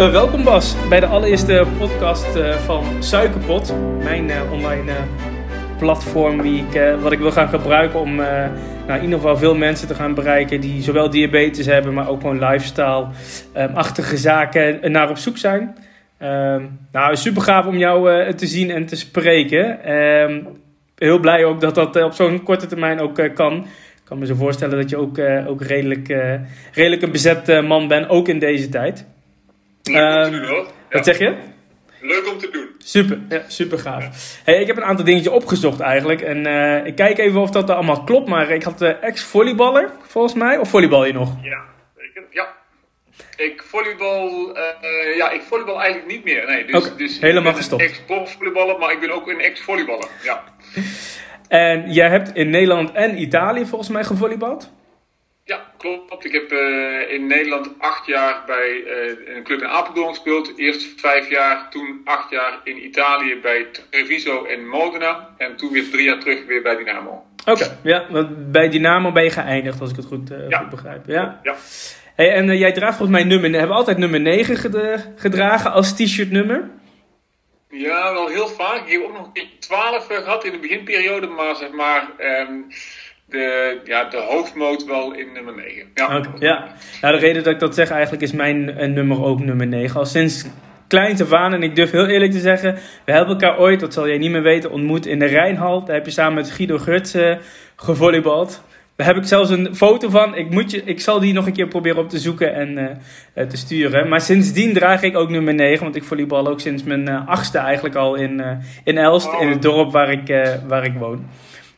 Uh, welkom Bas bij de allereerste podcast uh, van Suikerpot, mijn uh, online platform ik, wat ik wil gaan gebruiken om nou, in ieder geval veel mensen te gaan bereiken die zowel diabetes hebben, maar ook gewoon lifestyle-achtige um, zaken naar op zoek zijn. Um, nou, super gaaf om jou te zien en te spreken. Um, heel blij ook dat dat op zo'n korte termijn ook kan. Ik kan me zo voorstellen dat je ook, ook redelijk, redelijk een bezet man bent, ook in deze tijd. Leuk om te doen hoor. Wat zeg je? Leuk om te doen. Super, ja, super gaaf. Hey, ik heb een aantal dingetjes opgezocht eigenlijk. En uh, ik kijk even of dat allemaal klopt. Maar ik had uh, ex-volleyballer, volgens mij. Of volleybal je nog? Ja, ik, ja. Ik volleybal, uh, ja, ik volleybal eigenlijk niet meer. Nee, dus, okay, dus helemaal ik gestopt. ex-volleyballer, maar ik ben ook een ex-volleyballer. Ja. en jij hebt in Nederland en Italië volgens mij gevolleybald? Ja, klopt. Ik heb uh, in Nederland acht jaar bij uh, een club in Apeldoorn gespeeld. Eerst vijf jaar, toen acht jaar in Italië bij Treviso en Modena. En toen weer drie jaar terug weer bij Dynamo. Oké, okay, ja, want bij Dynamo ben je geëindigd, als ik het goed, uh, ja. goed begrijp. Ja. ja. Hey, en jij draagt volgens mij nummer, hebben altijd nummer 9 gedragen als t-shirt nummer? Ja, wel heel vaak. Ik heb ook nog een keer 12 gehad in de beginperiode, maar zeg maar. Um, de, ja, de hoofdmoot wel in nummer 9. Ja. Okay, ja. Nou, de reden dat ik dat zeg eigenlijk is mijn uh, nummer ook nummer 9. Al sinds kleins af aan, en ik durf heel eerlijk te zeggen, we hebben elkaar ooit, dat zal jij niet meer weten, ontmoet in de Rijnhal. Daar heb je samen met Guido Gurts uh, gevolleybald. Daar heb ik zelfs een foto van. Ik, moet je, ik zal die nog een keer proberen op te zoeken en uh, te sturen. Maar sindsdien draag ik ook nummer 9. Want ik volleybal ook sinds mijn achtste eigenlijk al in, in Elst. In het dorp waar ik, waar ik woon.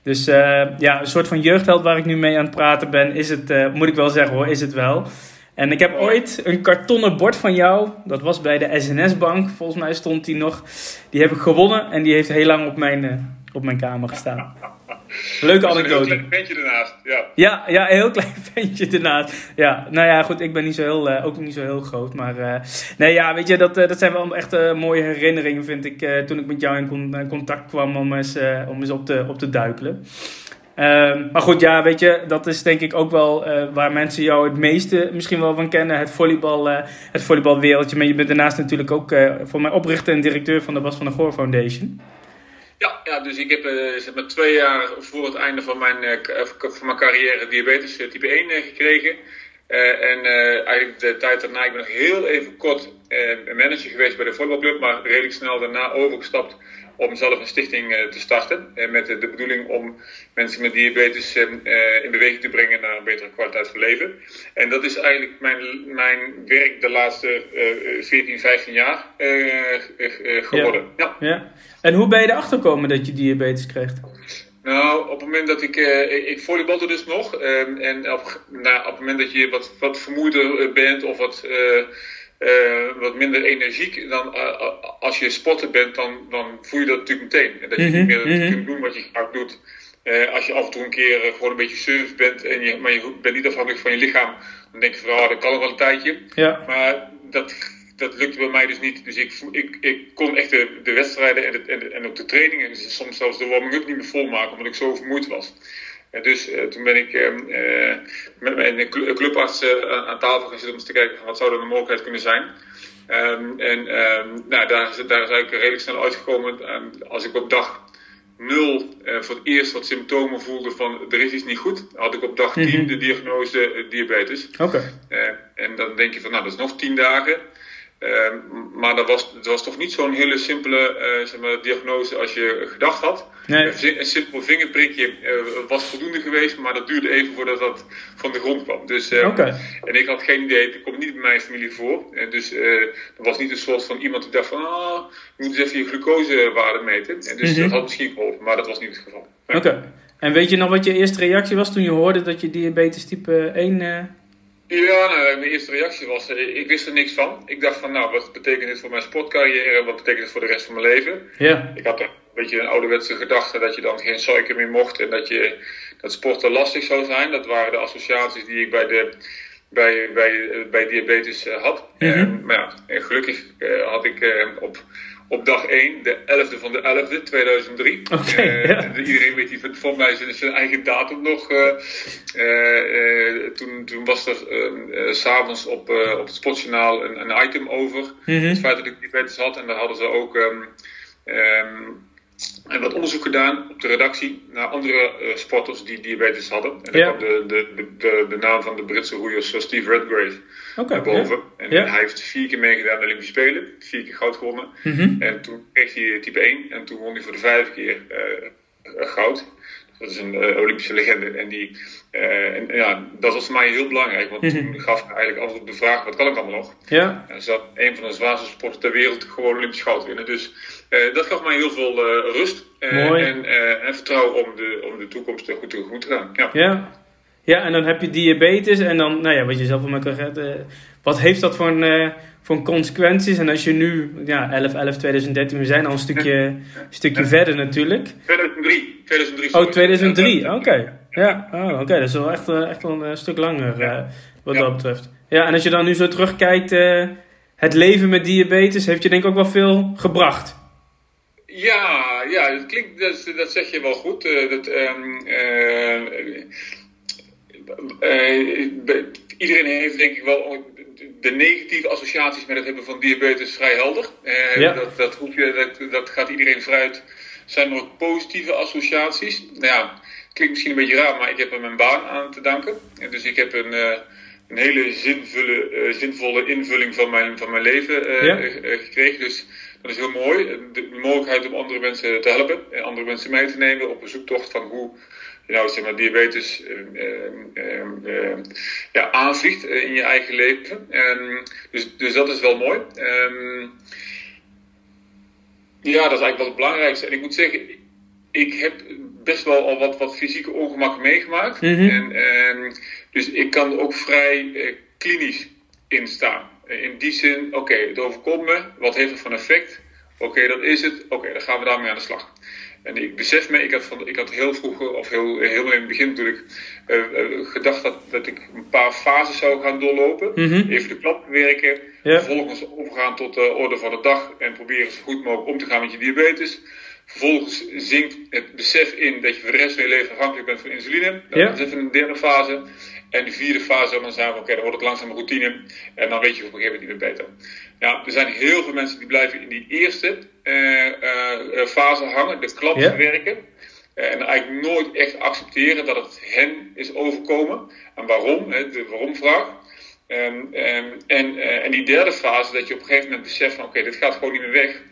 Dus uh, ja, een soort van jeugdheld waar ik nu mee aan het praten ben, is het, uh, moet ik wel zeggen hoor, is het wel. En ik heb ooit een kartonnen bord van jou, dat was bij de SNS-bank, volgens mij stond die nog. Die heb ik gewonnen en die heeft heel lang op mijn, uh, op mijn kamer gestaan. Leuke anekdote. Een heel klein ventje ernaast, ja. Ja, ja, een heel klein ventje ernaast. Ja, nou ja, goed, ik ben niet zo heel, uh, ook niet zo heel groot. Maar uh, nee, ja, weet je, dat, uh, dat zijn wel echt mooie herinneringen, vind ik, toen ik met jou in con contact kwam om eens, om eens op, te, op te duikelen. Ehm, maar goed, ja, weet je, dat is denk ik ook wel waar mensen jou het meeste misschien wel van kennen. Het, volleybal, het volleybalwereldje. Maar je bent daarnaast natuurlijk ook voor mij oprichter en directeur van de Bas van der Goor Foundation. Ja, ja, dus ik heb uh, zeg maar twee jaar voor het einde van mijn, uh, van mijn carrière diabetes type 1 gekregen. en eigenlijk de tijd daarna, ik ben nog heel even kort manager geweest bij de voetbalclub, maar redelijk snel daarna overgestapt om zelf een stichting te starten. met de bedoeling om mensen met diabetes in beweging te brengen naar een betere kwaliteit van leven. En dat is eigenlijk mijn, mijn werk de laatste 14, 15 jaar geworden. Ja. ja. ja. En hoe ben je erachter gekomen dat je diabetes kreeg? Nou, op het moment dat ik, uh, ik volleybalde dus nog. Um, en op, nou, op het moment dat je wat, wat vermoeider bent of wat, uh, uh, wat minder energiek, dan als je sporter bent, dan, dan voel je dat natuurlijk meteen. En dat je mm -hmm, niet meer mm -hmm. kunt doen wat je graag doet. als je af en toe een keer gewoon een beetje surf bent, en je, maar je bent niet afhankelijk van je lichaam, dan denk je van, oh, dat kan nog wel een tijdje. Ja. Maar dat dat lukte bij mij dus niet. Dus ik, ik, ik kon echt de, de wedstrijden en, de, en, en ook de trainingen, en soms zelfs de warming-up niet meer volmaken, omdat ik zo vermoeid was. Dus uh, toen ben ik uh, met mijn clubarts uh, aan tafel gaan zitten om eens te kijken van wat zou er een mogelijkheid kunnen zijn. Um, en um, nou, daar, is, daar is eigenlijk redelijk snel uitgekomen. Um, als ik op dag 0 voor het eerst wat symptomen voelde van er is iets niet goed, had ik op dag 10 mm -hmm. de diagnose diabetes. Oké. Okay. en dan denk je van nou dat is nog 10 dagen. Uh, maar dat was, dat was toch niet zo'n hele simpele uh, zeg maar, diagnose als je gedacht had. Nee. Een simpel vingerprikje uh, was voldoende geweest, maar dat duurde even voordat dat van de grond kwam. Dus, okay. En ik had geen idee, het komt niet bij mijn familie voor. En dus er was niet een soort van iemand die dacht van, ah, je moet eens even je glucosewaarde meten. En dus mm -hmm. dat had misschien geholpen, maar dat was niet het geval. Oké. Okay. En weet je nog wat je eerste reactie was toen je hoorde dat je diabetes type 1 ja, nou, mijn eerste reactie was, ik wist er niks van. Ik dacht van, nou, wat betekent dit voor mijn sportcarrière? Wat betekent dit voor de rest van mijn leven? Ja. Ik had een beetje een ouderwetse gedachte dat je dan geen suiker meer mocht en dat, je, dat sporten lastig zou zijn. Dat waren de associaties die ik bij, de, bij, bij, bij diabetes had. Mm -hmm. uh, maar ja, en gelukkig uh, had ik uh, op, op dag 1, de 11e van de 11e, 2003. Okay, ja. Iedereen weet die voor mij zijn, zijn eigen datum nog. toen, toen was er s s'avonds op, op het Sportjournaal een, een item over. Mm Het feit dat ik diabetes had. En daar hadden ze ook... Um, en wat onderzoek gedaan op de redactie naar andere uh, sporters die diabetes hadden. En daar kwam de, de, de, de, naam van de Britse roeiers Steve Redgrave okay, naar boven. En hij heeft vier keer meegedaan aan de Olympische Spelen, vier keer goud gewonnen. Mm -hmm. En toen kreeg hij type 1 en toen won hij voor de vijfde keer uh, goud. Dat is een uh, Olympische legende. En, die, en ja, dat was voor mij heel belangrijk. Want mm -hmm. toen gaf hij eigenlijk antwoord op de vraag: wat kan ik allemaal nog? Ja. En ze had een van de zwaarste sporten ter wereld gewoon Olympisch goud winnen. Dus uh, dat gaf mij heel veel rust. En, en, vertrouwen om de, om de toekomst goed tegemoet te gaan. Ja. ja. Ja, en dan heb je diabetes. En dan, nou ja, wat je zelf al met kan Wat heeft dat voor een voor consequenties. En als je nu, ja, 11, 11, 2013, we zijn al een stukje, stukje verder natuurlijk. 2003. 2003 oh, 2003, oké. Okay. Ja, oh, oké, okay. dat is wel echt, echt wel een stuk langer wat dat betreft. Ja, en als je dan nu zo terugkijkt, het leven met diabetes heeft je denk ik ook wel veel gebracht. Ja, ja, dat klinkt, dat, dat zeg je wel goed. Uh, dat, um, iedereen heeft denk ik wel de negatieve associaties met het hebben van diabetes vrij helder. Eh, ja. dat, dat, hoef je, dat, dat gaat iedereen vooruit. Zijn er ook positieve associaties? Nou ja, klinkt misschien een beetje raar, maar ik heb er mijn baan aan te danken. Dus ik heb een, uh, een hele zinvolle, uh, zinvolle invulling van mijn, van mijn leven ja. gekregen. Dus dat is heel mooi. De mogelijkheid om andere mensen te helpen en andere mensen mee te nemen op een zoektocht van hoe nou, zeg maar, diabetes uh, ja, aanvliegt in je eigen leven. Um, dus, dus dat is wel mooi. Um, ja, dat is eigenlijk wel het belangrijkste. En ik moet zeggen, ik heb best wel al wat, wat fysieke ongemakken meegemaakt. Mm -hmm. en, dus ik kan ook vrij uh, klinisch instaan. In die zin, oké, okay, het overkomt me. Wat heeft het voor effect? Oké, okay, dat is het. Oké, okay, dan gaan we daarmee aan de slag. En ik besef me, ik had, van, ik had heel vroeger, of heel, heel in het begin natuurlijk, uh, uh, gedacht dat, dat ik een paar fases zou gaan doorlopen. Mm -hmm. Even de klap werken, ja. vervolgens overgaan tot de orde van de dag en proberen zo goed mogelijk om te gaan met je diabetes. Vervolgens zinkt het besef in dat je voor de rest van je leven afhankelijk bent van insuline. Dat ja. is even een derde fase. En de vierde fase, dan zijn we, oké, okay, dan wordt het langzaam een routine. En dan weet je op een gegeven moment niet meer beter. Ja, er zijn heel veel mensen die blijven in die eerste uh, uh, fase hangen, de klap yeah. werken. en eigenlijk nooit echt accepteren dat het hen is overkomen. En waarom, hè, de waarom-vraag. Um, um, en, en die derde fase, dat je op een gegeven moment beseft van oké, okay, dit gaat gewoon niet meer weg.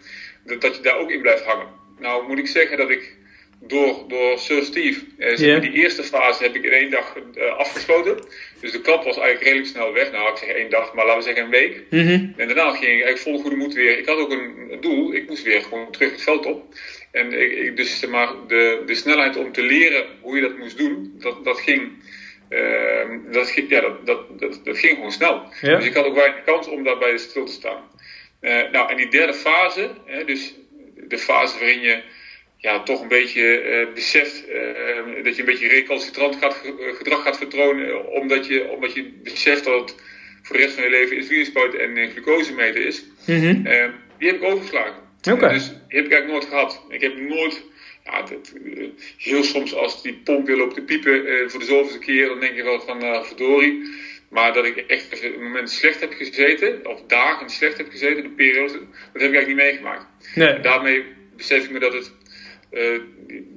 Dat, dat je daar ook in blijft hangen. Nou moet ik zeggen dat ik door, door Sir Steve. Uh, yeah. Die eerste fase heb ik in één dag uh, afgesloten. Dus de klap was eigenlijk redelijk snel weg. Nou, ik zeg één dag, maar laten we zeggen een week. Mm -hmm. En daarna ging ik eigenlijk vol goede moed weer. Ik had ook een, doel. Ik moest weer gewoon terug het veld op. En ik, ik, dus zeg maar, de, de snelheid om te leren hoe je dat moest doen, dat, dat ging. Uh, dat, ja, dat, dat, dat, dat, ging gewoon snel. Yeah. Dus ik had ook weinig kans om daarbij stil te staan. Uh, nou, en die derde fase, hè, dus de fase waarin je ja, toch een beetje uh, beseft uh, dat je een beetje recalcitrant gaat, gedrag gaat vertonen, omdat je, omdat je beseft dat het voor de rest van je leven insulinespuiten en glucosemeten is. Mm -hmm. uh, die heb ik overgeslagen. Okay. dus die heb ik eigenlijk nooit gehad. Ik heb nooit, ja, dat, heel soms als die pomp weer loopt te piepen voor de zoveelste keer, dan denk je wel van verdorie. Maar dat ik echt een moment slecht heb gezeten, of dagen slecht heb gezeten, de periode, dat heb ik eigenlijk niet meegemaakt. Nee. En daarmee besef ik me dat het uh,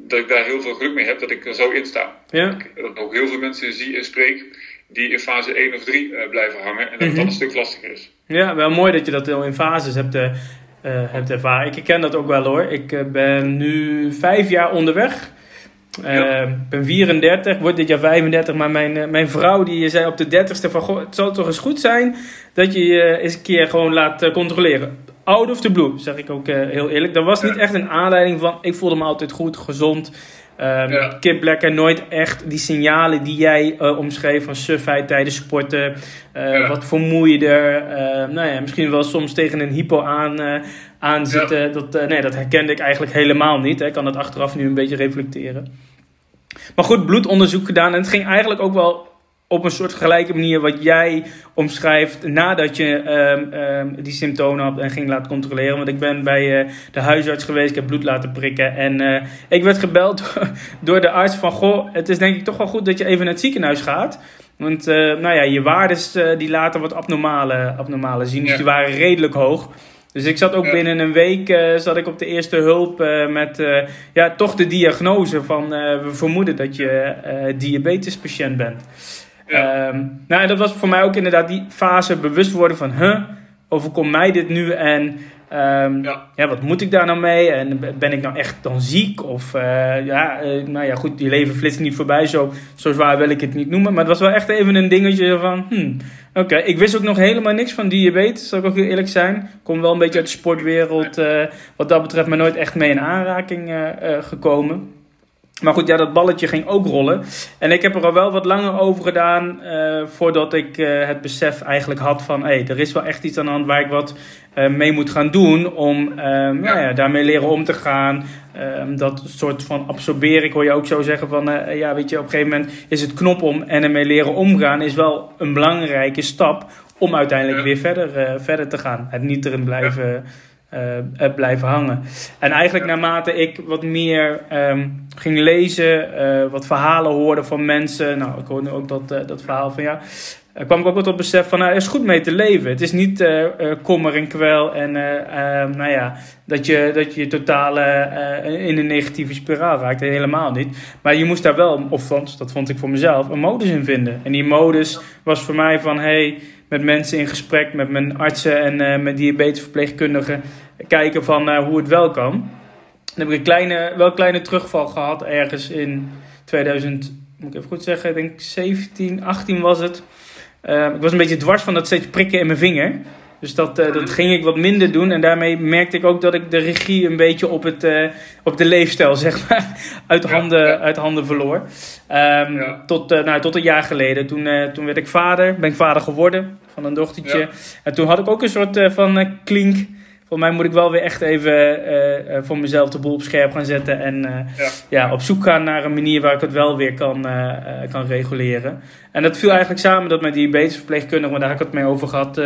dat ik daar heel veel geluk mee heb dat ik er zo in sta. Ja. Dat ik ook heel veel mensen zie en spreek die in fase 1 of 3 uh, blijven hangen en dat mm -hmm. dat een stuk lastiger is. Ja, wel mooi dat je dat in fases hebt, uh, hebt ervaren. Ik ken dat ook wel hoor. Ik ben nu vijf jaar onderweg. Ja. Ik ben 34, word dit jaar 35, maar mijn, mijn vrouw die zei op de 30ste van goh, het zou toch eens goed zijn dat je je eens een keer gewoon laat controleren out of the blue, zeg ik ook uh, heel eerlijk. Er was niet echt een aanleiding van, ik voelde me altijd goed, gezond. Um, ja. Kip Blekker nooit echt die signalen die jij uh, omschreef van sufheid tijdens sporten. Uh, ja. Wat vermoeider. Uh, nou ja, misschien wel soms tegen een hypo aan, aan zitten. Ja. Dat, nee, dat herkende ik eigenlijk helemaal niet. Hè. Ik kan dat achteraf nu een beetje reflecteren. Maar goed, bloedonderzoek gedaan. En het ging eigenlijk ook wel op een soort gelijke manier wat jij omschrijft nadat je ehm, ehm, die symptomen had en ging laten controleren. Want ik ben bij uh, de huisarts geweest, ik heb bloed laten prikken en uh, ik werd gebeld door de arts van, goh, het is denk ik toch wel goed dat je even naar het ziekenhuis gaat. Want uh, nou ja, je waardes die laten wat abnormale, abnormale zien, dus die waren redelijk hoog. Dus ik zat ook binnen een week uh, zat ik op de eerste hulp uh, met uh, ja, toch de diagnose van we vermoeden dat je diabetespatiënt bent. Ja. Um, nou, en dat was voor mij ook inderdaad die fase bewust worden van, huh, overkomt mij dit nu en um, ja. ja. wat moet ik daar nou mee? En ben ik nou echt dan ziek? Of uh, ja, uh, nou ja, goed, die leven flitst niet voorbij, zo, zo zwaar wil ik het niet noemen. Maar het was wel echt even een dingetje van, hmm, oké. Ik wist ook nog helemaal niks van diabetes, zal ik ook heel eerlijk zijn. Ik kom wel een beetje uit de sportwereld, uh, wat dat betreft, maar nooit echt mee in aanraking gekomen. Maar goed, ja, dat balletje ging ook rollen. En ik heb er al wel wat langer over gedaan uh, voordat ik uh, het besef eigenlijk had van... hé, hey, er is wel echt iets aan de hand waar ik wat uh, mee moet gaan doen om ja. Nou ja, daarmee leren om te gaan. Ehm, dat soort van absorberen, ik hoor je ook zo zeggen van... ja, weet je, op een gegeven moment is het knop om en ermee leren omgaan... is wel een belangrijke stap om uiteindelijk ja. weer verder, verder te gaan. Het niet erin blijven... Uh, blijven hangen. En eigenlijk naarmate ik wat meer um, ging lezen, uh, wat verhalen hoorde van mensen. Nou, ik hoorde ook dat, uh, dat verhaal van ja. kwam ik ook wat op besef van, nou, er is goed mee te leven. Het is niet kommer en kwel en ehm, nou ja, dat je dat je totaal in een negatieve spiraal raakt. Helemaal niet. Maar je moest daar wel, of dat vond ik voor mezelf, een modus in vinden. En die modus was voor mij van, hey, met mensen in gesprek, met mijn artsen en uh, met diabetesverpleegkundigen, kijken van uh, hoe het wel kan. Dan heb ik een kleine, wel kleine terugval gehad ergens in 2000, moet ik even goed zeggen, denk 17, 18 was het. Uh, ik was een beetje dwars van dat steeds prikken in mijn vinger. Dus dat, uh, dat ging ik wat minder doen. En daarmee merkte ik ook dat ik de regie een beetje op, het, uh, op de leefstijl zeg maar, uit, handen, ja. uit handen verloor. Um, ja. tot, uh, nou, tot een jaar geleden. Toen, toen werd ik vader. Ben ik vader geworden van een dochtertje. En toen had ik ook een soort van klink. Volgens mij moet ik wel weer echt even voor mezelf de boel op scherp gaan zetten. En ja. op zoek gaan naar een manier waar ik het wel weer kan, kan reguleren. En dat viel eigenlijk samen dat met die diabetesverpleegkundige, maar daar heb ik het mee over gehad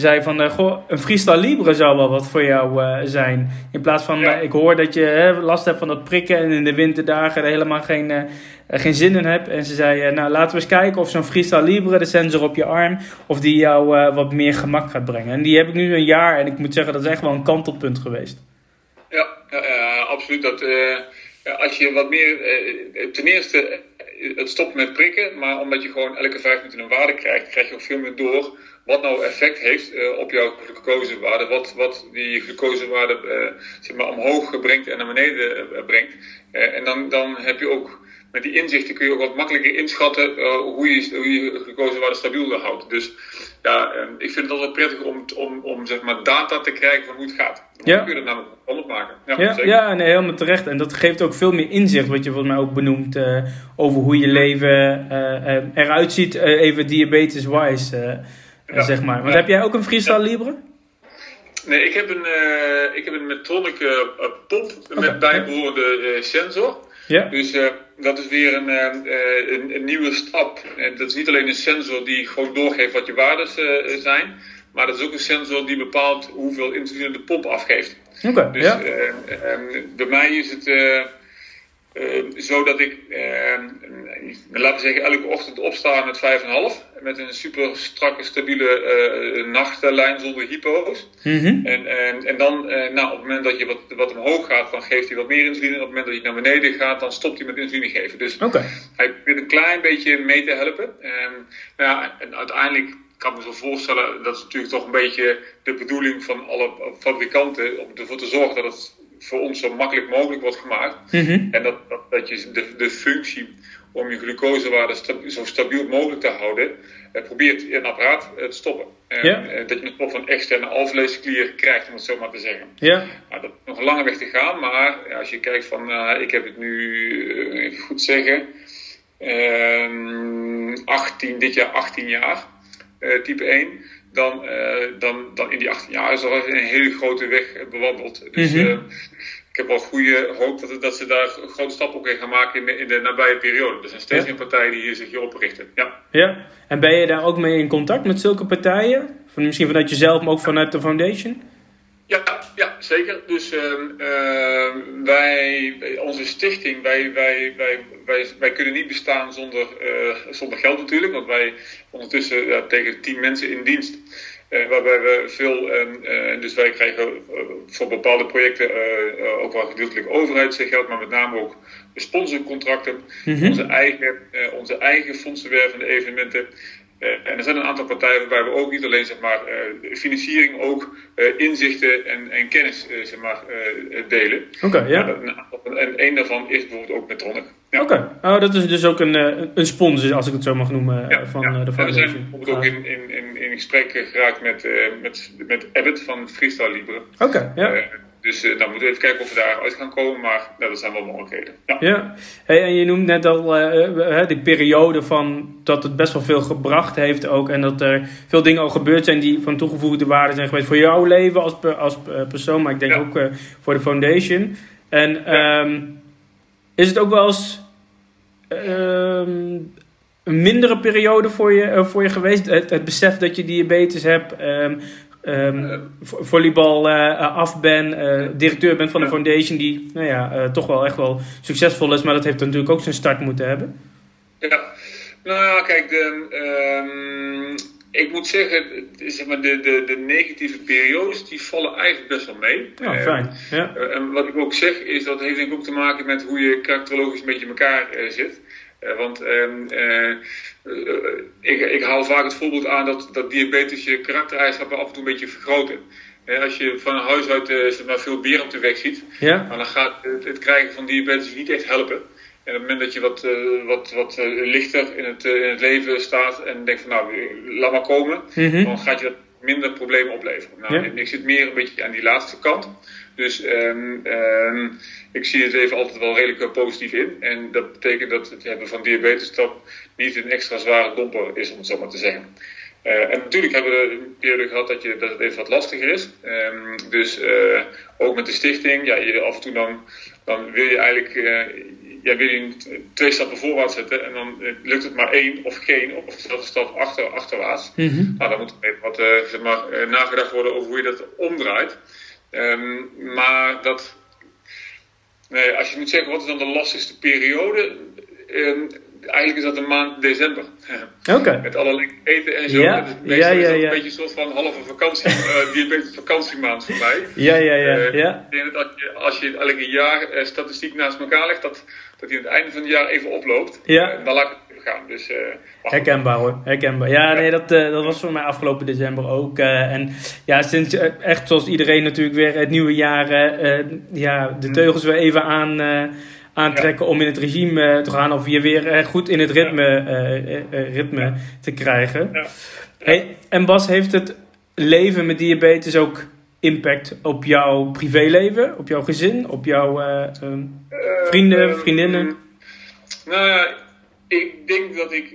zei van, uh, goh, een freestyle libre zou wel wat voor jou uh, zijn. In plaats van, ja. uh, ik hoor dat je last hebt van dat prikken en in de winterdagen er helemaal geen, geen zin in hebt. En ze zei, nou laten we eens kijken of zo'n freestyle libre, de sensor op je arm, of die jou wat meer gemak gaat brengen. En die heb ik nu een jaar en ik moet zeggen, dat is echt wel een kantelpunt geweest. Ja, absoluut. Dat, als je wat meer, ten eerste het stopt met prikken, maar omdat je gewoon elke vijf minuten een waarde krijgt, krijg je ook veel meer door wat nou effect heeft uh, op jouw glucosewaarde, wat, wat die glucosewaarde uh, zeg maar omhoog brengt en naar beneden uh, brengt. en dan, dan heb je ook met die inzichten kun je ook wat makkelijker inschatten hoe, je, hoe je glucosewaarde stabiel houdt. Dus ja, ik vind het altijd prettig om, om, om zeg maar data te krijgen van hoe het gaat. Dan ja. kun je dat namelijk ondermaken. Ja, ja, zeker. ja nee, helemaal terecht. En dat geeft ook veel meer inzicht, wat je volgens mij ook benoemt, over hoe je leven eruit ziet, even diabetes-wise ja. zeg maar. Want heb jij ook een freestyle libre? Nee, ik heb een, uh, ik heb een Medtronic uh, pomp okay. met bijbehorende uh, sensor. Ja. Dus dat is weer een, een, een, nieuwe stap. En dat is niet alleen een sensor die gewoon doorgeeft wat je waardes zijn, maar dat is ook een sensor die bepaalt hoeveel insuline de pomp afgeeft. Oké. Okay, dus ja. bij mij is het zodat ik, uh, laten we zeggen, elke ochtend opsta met 5,5. Met een super strakke, stabiele uh, nachtlijn zonder hypo's. Mm -hmm. en, en, en dan, nou, op het moment dat je wat, wat omhoog gaat, dan geeft hij wat meer insuline. Op het moment dat je naar beneden gaat, dan stopt hij met insuline geven. Dus okay. hij probeert een klein beetje mee te helpen. Um, nou ja, en uiteindelijk kan ik me zo voorstellen, dat is natuurlijk toch een beetje de bedoeling van alle fabrikanten, om ervoor te zorgen dat het voor ons zo makkelijk mogelijk wordt gemaakt. Mm -hmm. En dat, dat, dat, je de, de functie om je glucosewaarde sta, zo stabiel mogelijk te houden, eh, probeert in een apparaat eh, te stoppen. En, eh, dat je een soort van externe alvleesklier krijgt, om het zo maar te zeggen. Ja. Nou, dat is nog een lange weg te gaan, maar als je kijkt van, ik heb het nu, even goed zeggen, 18, ehm, dit jaar 18 jaar, type 1 dan, uh, dan, dan in die 18 jaar is er een hele grote weg bewandeld. Dus mm -hmm. uh, heb wel goede hoop dat, dat ze daar een grote stap op gaan maken in de, in de nabije periode. Er zijn steeds meer partijen die hier zich hierop richten. Ja. ja, en ben je daar ook mee in contact met zulke partijen? Van, misschien vanuit jezelf, maar ook vanuit de foundation? Ja, ja zeker. Dus uh, wij, onze stichting, wij, wij, wij, wij, wij kunnen niet bestaan zonder, uh, zonder geld natuurlijk. Want wij ondertussen ja, tegen tien mensen in dienst. Uh, waarbij we veel, uh, dus wij krijgen voor bepaalde projecten ook wel gedeeltelijk overheidsgeld, maar met name ook sponsorcontracten, mm -hmm. onze, eigen, onze eigen fondsenwervende evenementen. Uh, en er zijn een aantal partijen waarbij we ook niet alleen zeg maar, uh, financiering, ook uh, inzichten en, en kennis zeg maar, delen. Oké, okay, ja. En een daarvan is bijvoorbeeld ook Metronic. Ja. Oké, okay. oh, dat is dus ook een, een sponsor, als ik het zo mag noemen, ja, van ja. de foundation. En we zijn bijvoorbeeld ook in, in, in, in gesprek geraakt met, met, met Abbott van Freestyle Libre. Oké, okay, ja. Dus uh, dan moeten we even kijken of we daar uit gaan komen, maar nou, dat zijn wel mogelijkheden. Ja. ja. Hey, en je noemt net al uh, die periode van dat het best wel veel gebracht heeft ook. En dat er veel dingen al gebeurd zijn die van toegevoegde waarde zijn geweest voor jouw leven als, als persoon, maar ik denk ja. ook uh, voor de foundation. En ja. um, is het ook wel eens um, een mindere periode voor je, voor je geweest? Het, het besef dat je diabetes hebt. Um, um, volleybal uh, af ben, uh, directeur ben van de foundation die nou ja, uh, toch wel echt wel succesvol is, maar dat heeft natuurlijk ook zijn start moeten hebben. Ja, nou ja, kijk, de, um, ik moet zeggen, zeg maar, de, de, de negatieve periodes die vallen eigenlijk best wel mee. Ja, fijn. Ja. en wat ik ook zeg is dat heeft denk ik ook te maken met hoe je karakterologisch een beetje in elkaar zit. want ik, ik haal vaak het voorbeeld aan dat, dat diabetes je karaktereigenschappen af en toe een beetje vergroten. als je van huis uit uh, zeg maar, veel bier op de weg ziet, ja. dan gaat het, het, krijgen van diabetes niet echt helpen. En op het moment dat je wat, uh, wat, wat uh, lichter in het, in het leven staat en denkt van nou, laat maar komen, mm -hmm. dan gaat je dat minder problemen opleveren. Nou, Ja. Ik zit meer een beetje aan die laatste kant. Dus um, um, ik zie het even altijd wel redelijk uh, positief in. En dat betekent dat het hebben van diabetes dat niet een extra zware domper is, om het zo maar te zeggen. Uh, en natuurlijk hebben we een periode gehad dat, je, dat het even wat lastiger is. Um, dus uh, ook met de stichting, ja, je af en toe dan, dan wil je eigenlijk ja, wil je twee stappen voorwaarts zetten en dan lukt het maar één of geen, of zelfs een stap achter, achterwaarts. Mm -hmm. Nou, dan moet er even wat zeg maar, nagedacht worden over hoe je dat omdraait. Um, maar dat, nee, als je moet zeggen wat is dan de lastigste periode, um, eigenlijk is dat de maand december. Okay. Met allerlei eten en zo. Ja, dus ja, ja, is dat ja. een beetje een soort van halve vakantie, uh, diabetes vakantiemaand voor mij. Ja, ja, ja. Uh, ja. Ik denk dat als je, als je elke jaar uh, statistiek naast elkaar legt, dat, dat die aan het einde van het jaar even oploopt. Ja. dan laat ik gaan. Dus, Herkenbaar hoor, herkenbaar. Ja, nee, dat, dat was voor mij afgelopen december ook. en ja, sinds echt zoals iedereen natuurlijk weer het nieuwe jaar ja, de teugels weer even aan aantrekken ja. om in het regime te gaan of je weer goed in het ritme, uh, ritme te krijgen. Hey, en Bas, heeft het leven met diabetes ook impact op jouw privéleven, op jouw gezin, op jouw um, vrienden, vriendinnen? nou ja, ik denk dat ik,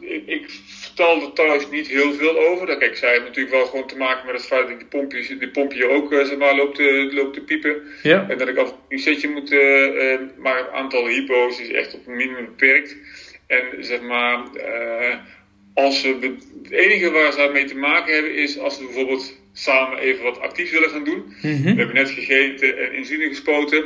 ik, ik vertel er thuis niet heel veel over. Dat, kijk, zij hebben natuurlijk wel gewoon te maken met het feit dat die pompjes, die pompje ook uh, zeg maar, loopt, te, loopt te piepen. Ja. En dat ik af een setje moet, uh, maar het aantal hypo's is echt op een minimum beperkt. En zeg maar, als ze, het enige waar ze mee te maken hebben is als ze bijvoorbeeld samen even wat actief willen gaan doen. Mm -hmm. We hebben net gegeten en insuline gespoten.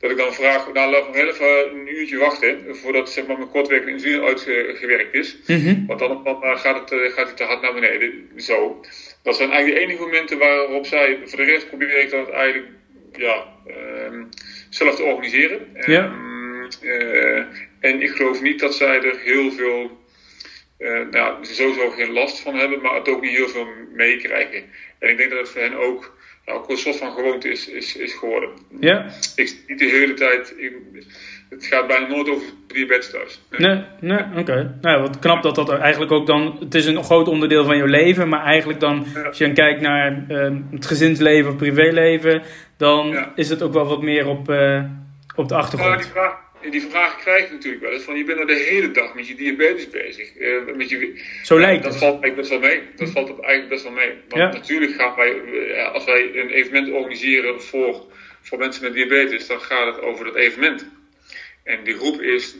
Dat ik dan vraag, nou laat nog even een uurtje wachten voordat zeg maar, mijn kortwerkende insuline uitgewerkt is. Mm -hmm. Want dan, dan gaat, het, gaat het te hard naar beneden. Zo. Dat zijn eigenlijk de enige momenten waarop zij, voor de rest probeer ik dat eigenlijk ja, um, zelf te organiseren. Ja. Um, uh, en ik geloof niet dat zij er heel veel, uh, nou, sowieso geen last van hebben, maar het ook niet heel veel meekrijgen. En ik denk dat het voor hen ook ja, ook een soort van gewoonte is, is, is geworden. Ja. Ik niet de hele tijd. Ik, het gaat bijna nooit over diabetes thuis. Nee, nee, nee oké. Okay. Nou, wat knap dat dat eigenlijk ook dan. Het is een groot onderdeel van je leven, maar eigenlijk dan, ja. als je dan kijkt naar uh, het gezinsleven of privéleven, dan ja. is het ook wel wat meer op, uh, op de achtergrond. Ja, die vraag, die vraag krijg ik natuurlijk wel eens. Van je bent er de hele dag met je diabetes bezig. Uh, met je, Zo lijkt dat het. valt eigenlijk best wel mee. Dat valt eigenlijk best wel mee. Want Ja. natuurlijk gaan wij, uh, als wij een evenement organiseren voor voor mensen met diabetes, dan gaat het over dat evenement. En die groep is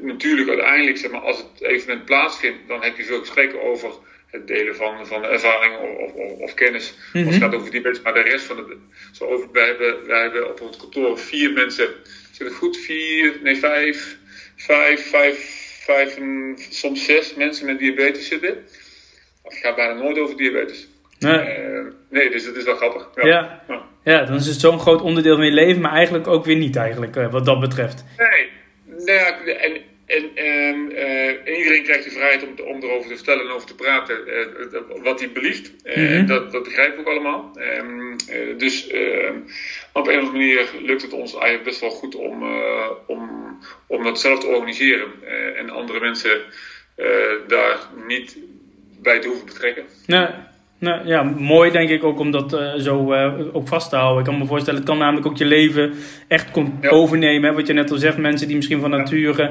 natuurlijk uiteindelijk, zeg maar, als het evenement plaatsvindt, dan heb je veel gesprekken over het delen van, van ervaringen of, of, of kennis. Als het gaat over diabetes, maar de rest van het. Zo over, wij, hebben, wij hebben op ons kantoor vier mensen, zit het goed? Vier, nee, vijf, vijf, vijf, vijf en soms zes mensen met diabetes zitten. Het gaat bijna nooit over diabetes. Nee. Uh, nee, dus het is wel grappig. Ja, ja. ja. dan is het zo'n groot onderdeel van je leven, maar eigenlijk ook weer niet eigenlijk, uh, wat dat betreft. Nee, nou ja, en, en, uh, en, iedereen krijgt de vrijheid om, om erover te vertellen en over te praten wat hij belieft. Mm dat, dat begrijp ik ook allemaal. Ehm, dus ehm, op een of andere manier lukt het ons eigenlijk best wel goed om, om, om dat zelf te organiseren. en andere mensen daar niet bij te hoeven betrekken. Nee. Nou, ja, mooi denk ik ook om dat uh, zo uh, ook vast te houden. Ik kan me voorstellen, het kan namelijk ook je leven echt ja. overnemen. Hè? Wat je net al zegt, mensen die misschien van nature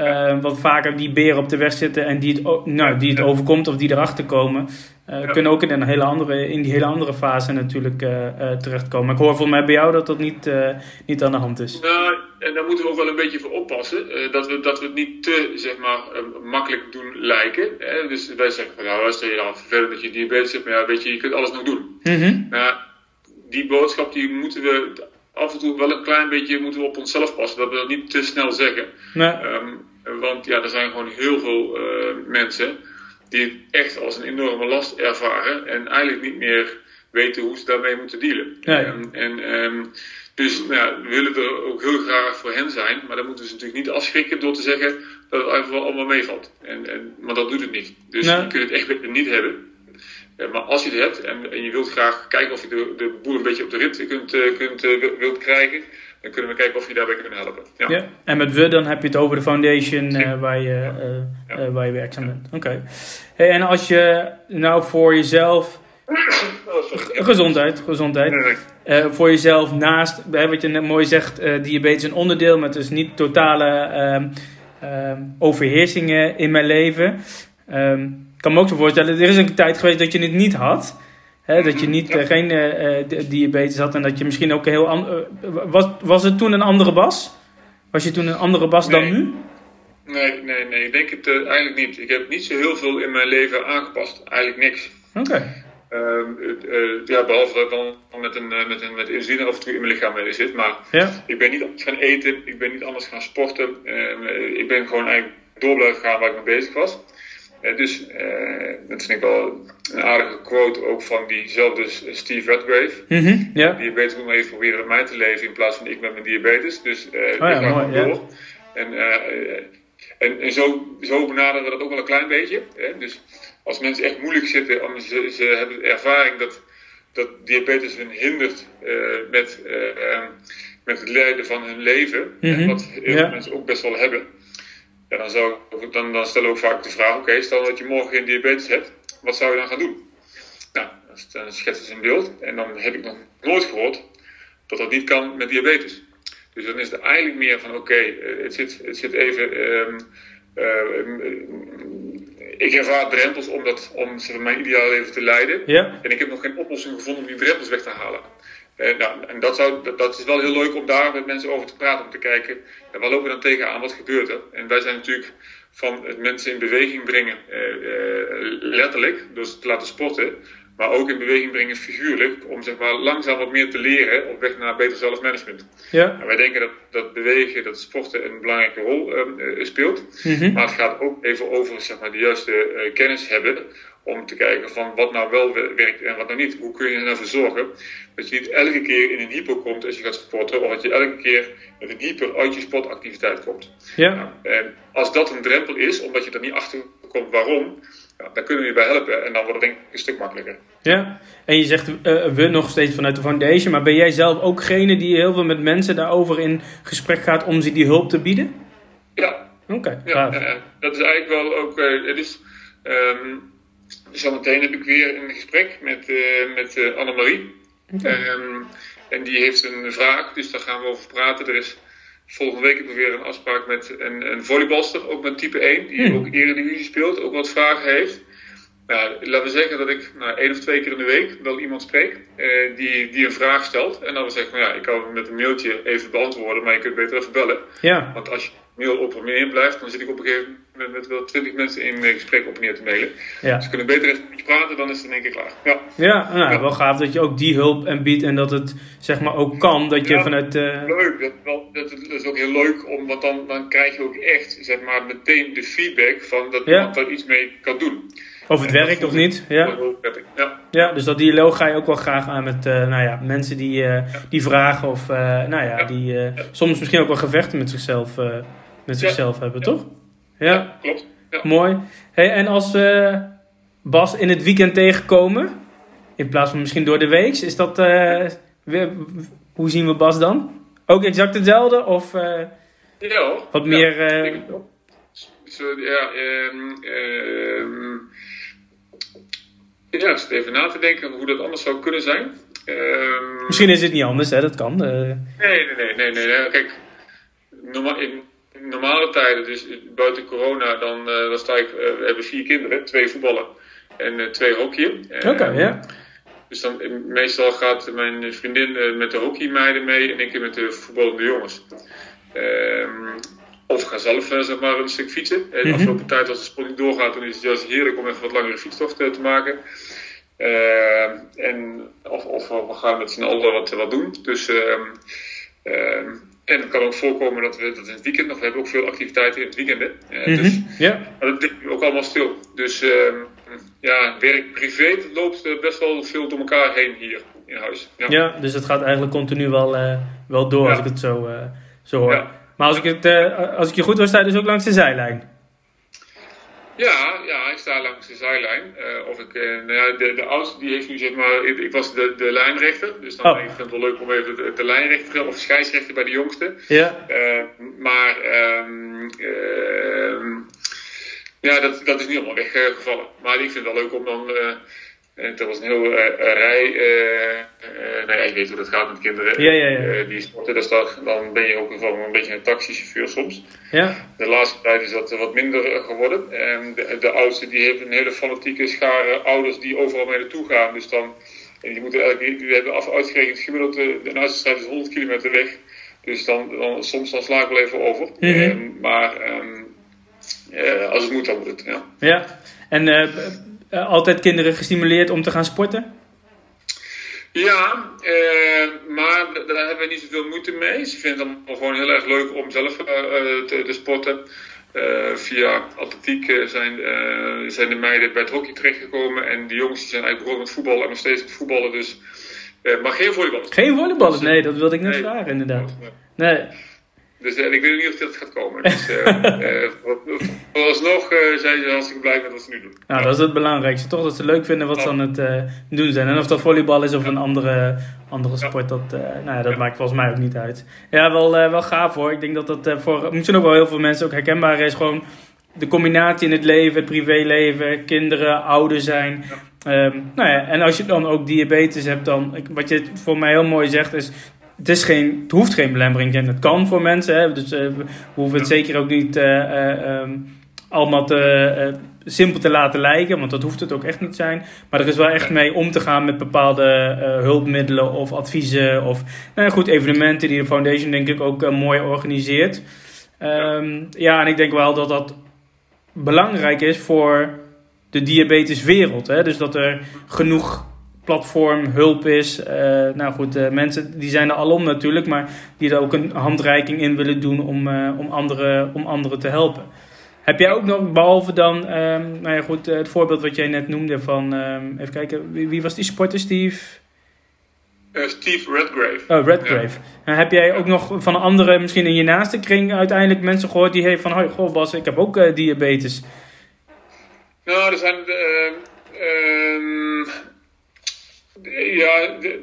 uh, wat vaker die beren op de weg zitten en die het, nou, die het overkomt of die erachter komen. Uh, Kunnen ook in, een hele andere, in die hele andere fase natuurlijk uh, uh, terechtkomen. Maar ik hoor volgens mij bij jou dat dat niet, niet aan de hand is. Nou, en daar moeten we ook wel een beetje voor oppassen. dat, we, dat we het niet te zeg maar, makkelijk doen lijken. Hè? Dus wij zeggen van nou, luister je dan vervelend dat je diabetes hebt, maar ja, weet je, je kunt alles nog doen. Mm -hmm. nou, die boodschap die moeten we af en toe wel een klein beetje moeten we op onszelf passen. Dat we dat niet te snel zeggen. Nee. Um, want ja, er zijn gewoon heel veel mensen die het echt als een enorme last ervaren en eigenlijk niet meer weten hoe ze daarmee moeten dealen. En, en um, dus nou we willen er ook heel graag voor hen zijn, maar dan moeten we ze natuurlijk niet afschrikken door te zeggen dat het eigenlijk wel allemaal meevalt. En, en, maar dat doet het niet. Dus je kunt het echt beter niet hebben. maar als je het hebt en, en, je wilt graag kijken of je de, de boer een beetje op de rit kunt, uh, kunt, uh, wilt krijgen, dan kunnen we kijken of je daarbij kunnen helpen. Ja. ja. En met we dan heb je het over de foundation uh, waar, je, uh, ja. waar je werkzaam bent. Oké. Hey, en als je nou voor jezelf. gezondheid, gezondheid. Voor jezelf naast, wat je net mooi zegt, diabetes een onderdeel, maar het is niet totale uh, overheersingen in mijn leven. Ehm, ik kan me ook zo voorstellen, er is een tijd geweest dat je het niet had. Dat je niet, uh, geen uh, diabetes had en dat je misschien ook heel anders. was, was het toen een andere Bas? Was je toen een andere Bas nee. dan nu? Nee, nee, nee. Ik denk het eigenlijk niet. Ik heb niet zo heel veel in mijn leven aangepast. Eigenlijk niks. Oké. Okay. Uh, ja, behalve dat ik dan met een, met een met insuline af en toe in mijn lichaam zit. Maar ja. ik ben niet anders gaan eten. Ik ben niet anders gaan sporten. ik ben gewoon eigenlijk door blijven gaan waar ik mee bezig was. Dus dat vind ik wel een aardige quote ook van diezelfde Steve Redgrave. Mm -hmm, ja. Diabetes moet maar even proberen met mij te leven in plaats van ik met mijn diabetes. Dus uh, oh, ja, mooi, door. En, en, en zo, zo benaderen we dat ook wel een klein beetje. Hè? Dus als mensen echt moeilijk zitten, ze, ze hebben ervaring dat, dat diabetes hun hindert met, met het leiden van hun leven. Mm -hmm, wat heel veel ja. mensen ook best wel hebben. Ja, dan, zou, dan, dan stellen we ook vaak de vraag: oké, okay, stel dat je morgen geen diabetes hebt wat zou je dan gaan doen? Nou, dan schetsen ze een beeld en dan heb ik nog nooit gehoord dat dat niet kan met diabetes. Dus dan is het eigenlijk meer van oké, okay, het, zit, het zit even. Um, uh, ik ervaar drempels om, dat, om mijn ideale leven te leiden. Ja. En ik heb nog geen oplossing gevonden om die drempels weg te halen. Uh, nou, en dat, zou, dat, is wel heel leuk om daar met mensen over te praten, om te kijken, ja, waar lopen we dan tegenaan, wat gebeurt er? En wij zijn natuurlijk van het mensen in beweging brengen, uh, uh, letterlijk, door ze te laten sporten, maar ook in beweging brengen figuurlijk, om zeg maar langzaam wat meer te leren op weg naar beter zelfmanagement. Ja. En wij denken dat, dat bewegen, dat sporten een belangrijke rol uh, speelt, mm -hmm. maar het gaat ook even over zeg maar, de juiste kennis hebben om te kijken van wat nou wel werkt en wat nou niet. Hoe kun je ervoor zorgen dat je niet elke keer in een hypo komt als je gaat sporten, of dat je elke keer met een hyper uit je sportactiviteit komt. Ja. Nou, en als dat een drempel is, omdat je er niet achter komt waarom, ja, dan kunnen we je bij helpen en dan wordt het denk ik een stuk makkelijker. Ja, en je zegt uh, we nog steeds vanuit de foundation, maar ben jij zelf ook degene die heel veel met mensen daarover in gesprek gaat om ze die hulp te bieden? Ja. Oké, okay, ja, uh, dat is eigenlijk wel ook, uh, het is, um, zometeen heb ik weer een gesprek met, uh, met uh, Annemarie. Okay. Um, en die heeft een vraag, dus daar gaan we over praten. Er is volgende week heb ik weer een afspraak met een, een volleybalster, ook met type 1, die hmm. ook Eredivisie speelt, ook wat vragen heeft. Nou, laten we zeggen dat ik nou, één of twee keer in de week wel iemand spreek uh, die, die een vraag stelt. En dan we zeggen, nou ja, ik kan het met een mailtje even beantwoorden, maar je kunt beter even bellen. Ja. Want als je mail op en neer blijft, dan zit ik op een gegeven moment met wel twintig mensen in gesprek op en neer te mailen. Ja. Dus we kunnen beter even met je praten, dan is het in één keer klaar. Ja, ja, nou, ja. wel gaaf dat je ook die hulp en biedt en dat het zeg maar ook kan, dat je Ja, vanuit... eh, Leuk, dat, wel, dat, dat is ook heel leuk, om, want dan, dan krijg je ook echt zeg maar, meteen de feedback van dat iemand daar iets mee kan doen. of het werkt of niet. Ja. Ja. Ja, dus dat dialoog ga je ook wel graag aan met eh, nou ja, mensen die, eh, die vragen of nou ja, die soms misschien ook wel gevechten met zichzelf, met zichzelf hebben, toch? Ja, klopt. Ja. mooi. Hey, en als we Bas in het weekend tegenkomen, in plaats van misschien door de week, is dat, eh, weer, hoe zien we Bas dan? Ook exact hetzelfde of eh, Ja wat Ja, meer... wel. Dus, eh, ja, ehm, ehm, ja, ik zit even na te denken hoe dat anders zou kunnen zijn. Ehm, misschien is het niet anders, hè? dat kan. Nee, nee, nee, nee, nee. Kijk, norma in normale tijden, dus buiten corona, dan, eh, dan sta ik, eh, we hebben vier kinderen, twee voetballen en eh, twee hockeyen. Eh, Oké, ja. Dus dan, meestal gaat mijn vriendin met de hockeymeiden mee en ik met de voetballende jongens. Ehm, of ga zelf zeg maar een stuk fietsen. En de Mhm. afgelopen tijd als de sport niet doorgaat, dan is het juist heerlijk om even wat langere fietstocht te maken. Ehm, en, of, of we gaan met z'n allen wat, wat doen. Dus, ehm, ehm, en het kan ook voorkomen dat we dat in het weekend nog, we hebben ook veel activiteiten in het weekend. Hè? Eh, Mhm, dus, ja. maar dat ligt ook allemaal stil. Dus ehm, ja, werk privé loopt eh, best wel veel door elkaar heen hier in huis. Ja. Ja, dus het gaat eigenlijk continu wel, eh, wel door als ik het zo, zo hoor. Maar als ik, het, als ik je goed hoor, sta je dus ook langs de zijlijn. Ja, ja, ik sta langs de zijlijn. Eh, of ik, eh, nou ja, de, de oudste die heeft nu zeg maar, ik, ik was de, de lijnrechter. Dus dan Oh. ik vind het wel leuk om even de, de lijnrechter of scheidsrechter bij de jongste. Ja, Eh, maar ehm, ehm, ja, dat, dat is niet allemaal weggevallen. Maar ik vind het wel leuk om dan. Eh en er was een heel eh, rij. eh eh, nou ja, je weet hoe dat gaat met kinderen. Ja, ja, ja. Eh, die sporten, dus dan ben je ook een beetje een taxichauffeur soms. ja. De laatste tijd is dat wat minder eh, geworden. En de, de oudste die heeft een hele fanatieke schare ouders die overal mee naartoe gaan. Dus dan, en die moeten eigenlijk, die hebben af, uitgerekend gemiddeld, de, de uitstrijd is 100 kilometer weg. Dus dan, dan, soms dan sla ik wel even over. Mhm. Ehm, maar ehm, eh, als het moet, dan moet het. Ja. ja. En eh, eh, altijd kinderen gestimuleerd om te gaan sporten? Ja, eh, maar daar hebben we niet zoveel moeite mee. Ze vinden het allemaal gewoon heel erg leuk om zelf eh, te, te sporten. Via atletiek zijn, zijn de meiden bij het hockey terechtgekomen. En de jongens die zijn eigenlijk begonnen met voetballen en nog steeds met voetballen. Dus, maar geen volleybal. Geen volleyballers? Nee, dat wilde ik net Nee. vragen inderdaad. Nee. Dus eh, ik weet niet of dat gaat komen. Dus eh, eh, voor- vooralsnog zijn ze hartstikke blij met wat ze nu doen. Nou, dat is het belangrijkste. Toch dat ze leuk vinden wat ze aan het doen zijn. En of dat volleybal is of een andere, andere sport, dat, nou ja, dat Ja. maakt volgens mij ook niet uit. Ja, wel, wel gaaf hoor. Ik denk dat dat voor misschien ook wel heel veel mensen ook herkenbaar is. Gewoon de combinatie in het leven, het privéleven, kinderen, ouder zijn. Ehm, nou ja, en als je dan ook diabetes hebt, dan, ik- wat je voor mij heel mooi zegt, is het, is geen, het hoeft geen belemmering te zijn. Het kan voor mensen. Hè? Dus eh, we hoeven het zeker ook niet eh, eh, ehm, allemaal te, simpel te laten lijken. Want dat hoeft het ook echt niet te zijn. Maar er is wel echt mee om te gaan met bepaalde hulpmiddelen of adviezen. Of nou goed, evenementen die de foundation denk ik ook mooi organiseert. Ehm, ja, en ik denk wel dat dat belangrijk is voor de diabeteswereld. Hè? Dus dat er genoeg platform, hulp is. Eh, nou goed, eh, mensen die zijn er alom natuurlijk, maar die er ook een handreiking in willen doen om, eh, om, anderen, om anderen te helpen. Heb jij ook nog, behalve dan, ehm, nou ja goed, het voorbeeld wat jij net noemde van, ehm, even kijken, wie, wie was die sporter, Steve? Steve Redgrave. Oh, Redgrave. En heb jij ook nog van anderen, misschien in je naaste kring, uiteindelijk mensen gehoord die heeft van, hoi, goh Bas, ik heb ook diabetes. Nou, er zijn. eh, ehm, ja, de,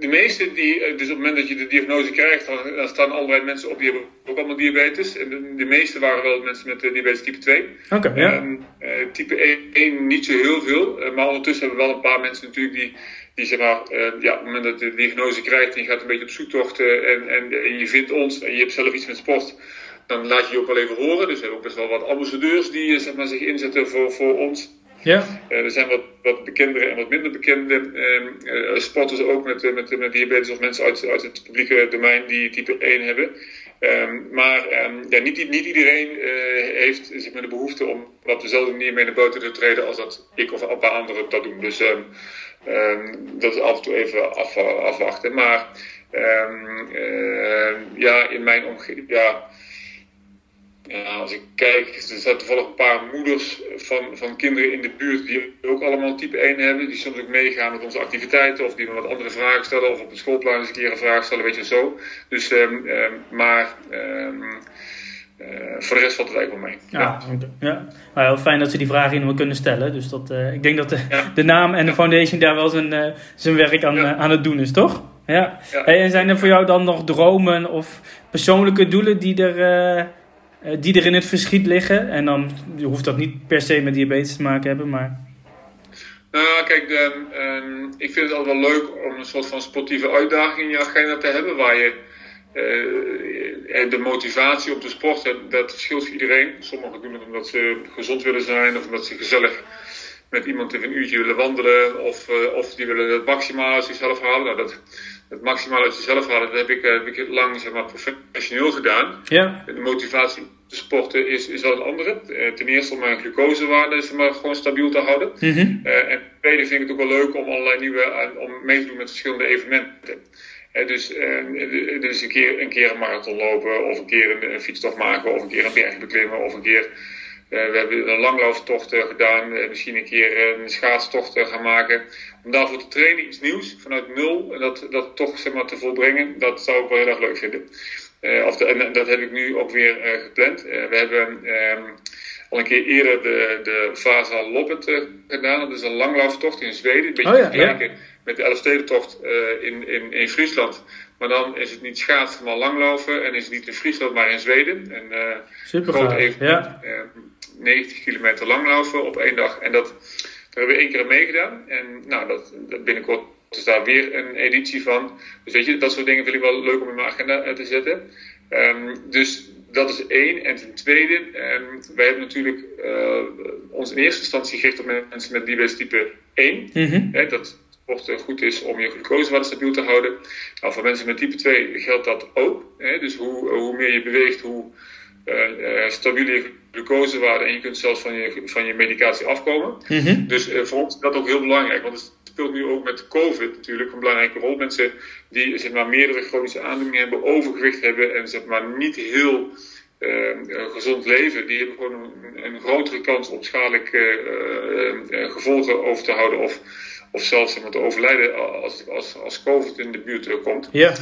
de meeste die. eh, Dus op het moment dat je de diagnose krijgt, dan, dan staan allerlei mensen op die hebben ook allemaal diabetes. En de, de meeste waren wel mensen met eh, diabetes type 2. Oké, ja. Ehm, eh, type 1 niet zo heel veel. maar ondertussen hebben we wel een paar mensen natuurlijk die. Die zeg maar, ja, op het moment dat je de diagnose krijgt en je gaat een beetje op zoektocht eh, en, en, en je vindt ons en je hebt zelf iets met sport, dan laat je je ook wel even horen. Dus we hebben ook best wel wat ambassadeurs die zeg maar, zich inzetten voor, voor ons. Ja. er zijn wat, wat bekendere en wat minder bekende ehm, sporters ook met, met, met diabetes of mensen uit, uit het publieke domein die type 1 hebben. Ehm, maar um, ja, niet, niet iedereen heeft zeg maar, de behoefte om op dezelfde manier mee naar buiten te treden als dat ik of een paar anderen dat doen. Dus dat is af en toe even af, afwachten. Maar ja, in mijn omgeving. Ja, ja, als ik kijk, er zijn toevallig een paar moeders van, van kinderen in de buurt die ook allemaal type 1 hebben. Die soms ook meegaan met onze activiteiten of die me wat andere vragen stellen. Of op het schoolplein eens een keer een vraag stellen, weet je zo. Dus, um, maar um, uh, voor de rest valt het eigenlijk wel mee. Ja, ja. ja. Maar heel fijn dat ze die vragen in kunnen stellen. Dus dat, uh, ik denk dat de, de naam en de foundation daar wel zijn, uh, zijn werk aan, aan het doen is, toch? Ja. Hey, en zijn er voor jou dan nog dromen of persoonlijke doelen die er eh, die er in het verschiet liggen. En dan hoeft dat niet per se met diabetes te maken hebben, maar... Nou, kijk, de, um, ik vind het altijd wel leuk om een soort van sportieve uitdaging in je agenda te hebben, waar je uh, de motivatie om te sporten, dat verschilt voor iedereen. Sommigen doen het omdat ze gezond willen zijn, of omdat ze gezellig met iemand even een uurtje willen wandelen, of, uh, of die willen het maximaal uit zichzelf halen. Nou, dat, het maximaal uit jezelf halen, dat heb ik, heb ik lang zeg maar, professioneel gedaan. Ja. De motivatie te sporten is, is wel een andere. Uh, ten eerste om mijn glucosewaarde zeg maar, gewoon stabiel te houden. Mm -hmm. uh, en ten tweede vind ik het ook wel leuk om allerlei nieuwe, om mee te doen met verschillende evenementen. Dus, dus een, keer, een keer een marathon lopen, of een keer een, een fietstocht maken, of een keer een berg beklimmen, of een keer we hebben een langloofttocht gedaan, misschien een keer een schaatstocht gaan maken. Om daarvoor te trainen, iets nieuws, vanuit nul, en dat, dat toch zeg maar, te volbrengen, dat zou ik wel heel erg leuk vinden. Uh, of de, en dat heb ik nu ook weer uh, gepland. Uh, we hebben um, al een keer eerder de, de Vasa Loppet gedaan. Dat is een langlaufftocht in Zweden. Een beetje oh, ja, met de Elfstedentocht in, in, in Friesland. Maar dan is het niet schaatsen, maar langlaufen. En is het niet in Friesland, maar in Zweden. Een Super groot evenement. Ja. 90 kilometer langlaufen op één dag. En dat, daar hebben we één keer aan meegedaan. En nou, dat, dat binnenkort is daar weer een editie van. Dus weet je, dat soort dingen vind ik wel leuk om in mijn agenda te zetten. Um, dus dat is één. En ten tweede, um, wij hebben natuurlijk uh, ons in eerste instantie gericht op mensen met diabetes type 1. Mm -hmm. Hè, dat sport goed is om je glucosewaarde stabiel te houden. Nou, voor mensen met type 2 geldt dat ook. Hè, dus hoe, hoe meer je beweegt, hoe uh, stabieler je glucosewaarde en je kunt zelfs van je, van je medicatie afkomen. Mm -hmm. Dus voor ons is dat ook heel belangrijk. Want het speelt nu ook met COVID natuurlijk een belangrijke rol. Mensen die zeg maar, meerdere chronische aandoeningen hebben, overgewicht hebben en zeg maar, niet heel uh, gezond leven, die hebben gewoon een, een grotere kans op schadelijke uh, gevolgen over te houden of, of zelfs maar, te overlijden als, als, als COVID in de buurt komt. Ja.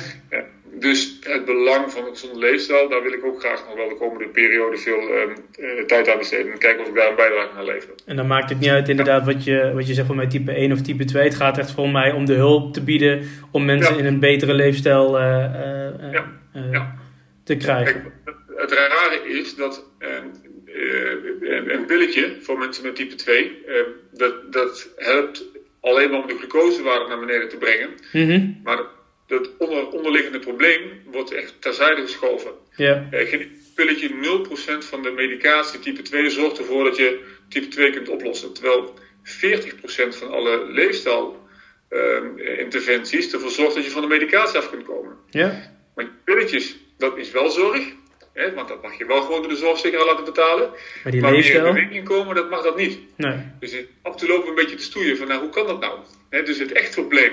Dus het belang van een gezonde leefstijl, daar wil ik ook graag nog wel de komende periode veel uh, tijd aan besteden. En kijken of ik daar een bijdrage aan leveren. En dan maakt het niet uit inderdaad wat je, wat je zegt van mij type 1 of type 2. Het gaat echt voor mij om de hulp te bieden om mensen Ja. in een betere leefstijl uh, uh, Ja. uh, Ja. te krijgen. Kijk, het rare is dat uh, een pilletje voor mensen met type 2, dat, dat helpt alleen maar om de glucosewaarde naar beneden te brengen. Mm Maar dat onder, onderliggende probleem wordt echt terzijde geschoven. Ja. Uh, geen pilletje 0% van de medicatie type 2 zorgt ervoor dat je type 2 kunt oplossen. Terwijl 40% van alle leefstijlinterventies uh, ervoor zorgt dat je van de medicatie af kunt komen. Ja. Maar pilletjes, dat is wel zorg. Hè, want dat mag je wel gewoon door de zorgverzekeraar laten betalen. Maar die maar meer in leefstijl? beweging komen, dat mag dat niet. Nee. Dus af toe lopen een beetje te stoeien van, nou, hoe kan dat nou? Hè, dus het echt probleem,